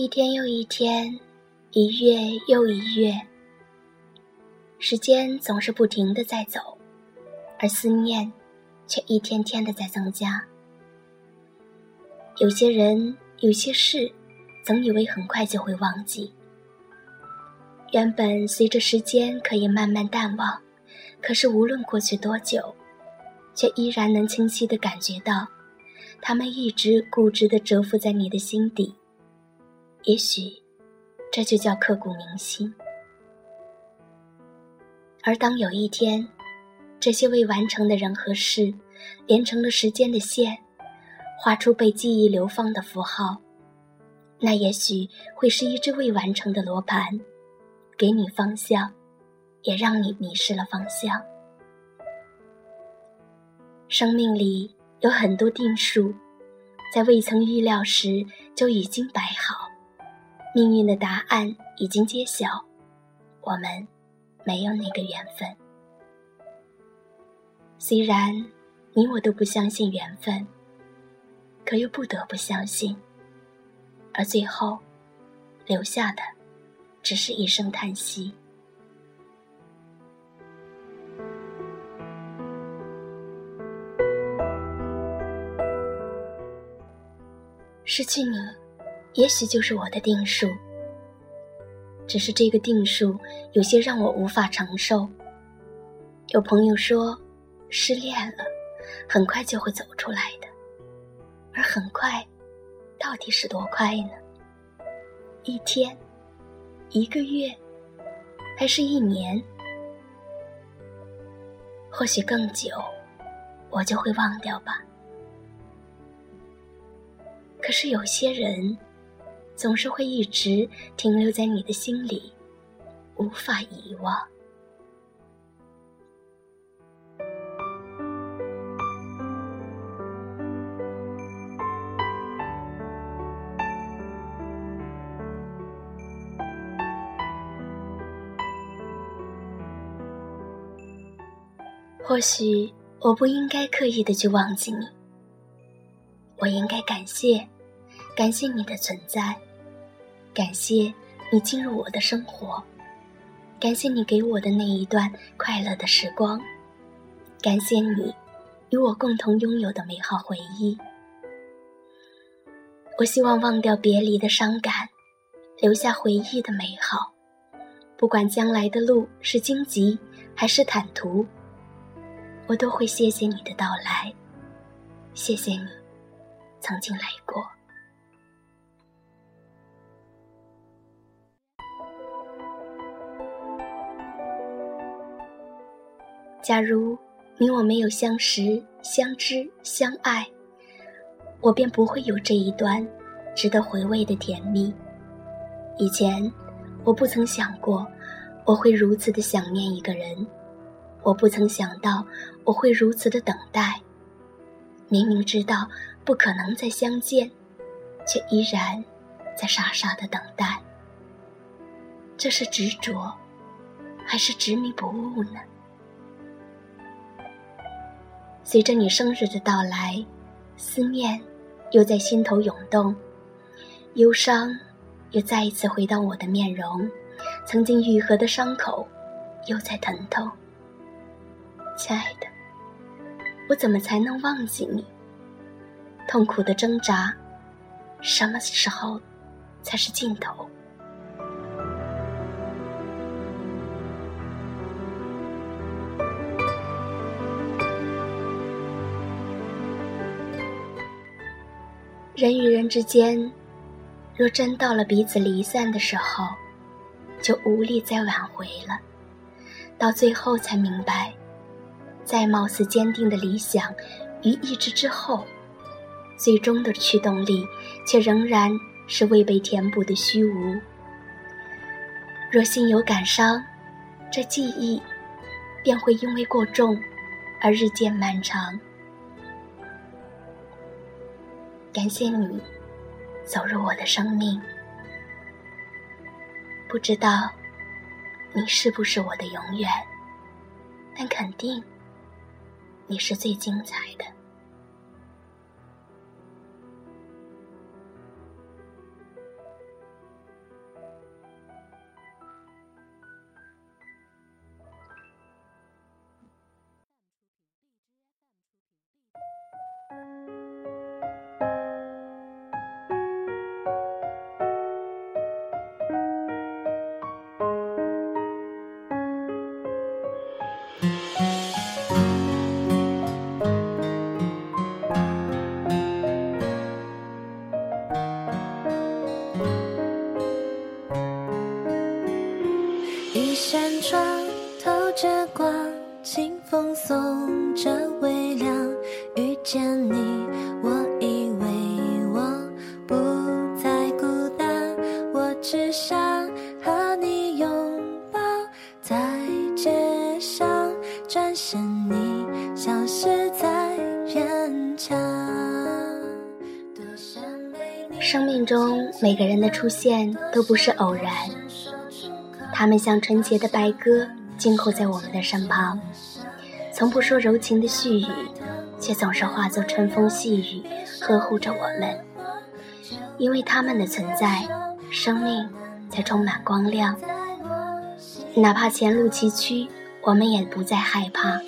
一天又一天，一月又一月，时间总是不停的在走，而思念却一天天的在增加。有些人，有些事，总以为很快就会忘记。原本随着时间可以慢慢淡忘，可是无论过去多久，却依然能清晰的感觉到，他们一直固执的蛰伏在你的心底。也许，这就叫刻骨铭心。而当有一天，这些未完成的人和事，连成了时间的线，画出被记忆流放的符号，那也许会是一只未完成的罗盘，给你方向，也让你迷失了方向。生命里有很多定数，在未曾预料时就已经摆好。命运的答案已经揭晓，我们没有那个缘分。虽然你我都不相信缘分，可又不得不相信。而最后留下的，只是一声叹息。失去你。也许就是我的定数，只是这个定数有些让我无法承受。有朋友说，失恋了，很快就会走出来的，而很快，到底是多快呢？一天，一个月，还是一年？或许更久，我就会忘掉吧。可是有些人。总是会一直停留在你的心里，无法遗忘。或许我不应该刻意的去忘记你，我应该感谢，感谢你的存在。感谢你进入我的生活，感谢你给我的那一段快乐的时光，感谢你与我共同拥有的美好回忆。我希望忘掉别离的伤感，留下回忆的美好。不管将来的路是荆棘还是坦途，我都会谢谢你的到来，谢谢你曾经来过。假如你我没有相识、相知、相爱，我便不会有这一段值得回味的甜蜜。以前，我不曾想过我会如此的想念一个人，我不曾想到我会如此的等待。明明知道不可能再相见，却依然在傻傻的等待。这是执着，还是执迷不悟呢？随着你生日的到来，思念又在心头涌动，忧伤又再一次回到我的面容，曾经愈合的伤口又在疼痛。亲爱的，我怎么才能忘记你？痛苦的挣扎，什么时候才是尽头？人与人之间，若真到了彼此离散的时候，就无力再挽回了。到最后才明白，在貌似坚定的理想与意志之后，最终的驱动力却仍然是未被填补的虚无。若心有感伤，这记忆便会因为过重而日渐漫长。感谢你走入我的生命，不知道你是不是我的永远，但肯定你是最精彩的。扇窗透着光清风送着微凉遇见你我以为我不再孤单我只想和你拥抱在街上转身你消失在人潮多想为生命中每个人的出现都不是偶然。他们像纯洁的白鸽，静候在我们的身旁。从不说柔情的絮语，却总是化作春风细雨，呵护着我们。因为他们的存在，生命才充满光亮。哪怕前路崎岖，我们也不再害怕。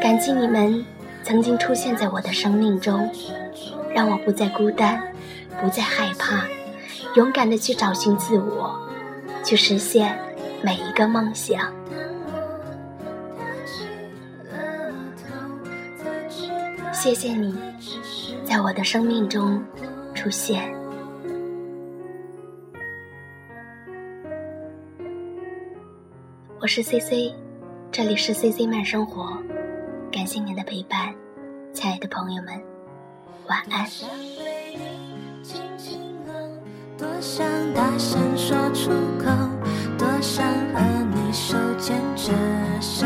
感激你们曾经出现在我的生命中，让我不再孤单，不再害怕，勇敢的去找寻自我，去实现每一个梦想。谢谢你，在我的生命中出现。我是 C C，这里是 C C 慢生活，感谢您的陪伴，亲爱的朋友们，晚安。多想大声说出口，多想和你手牵着手。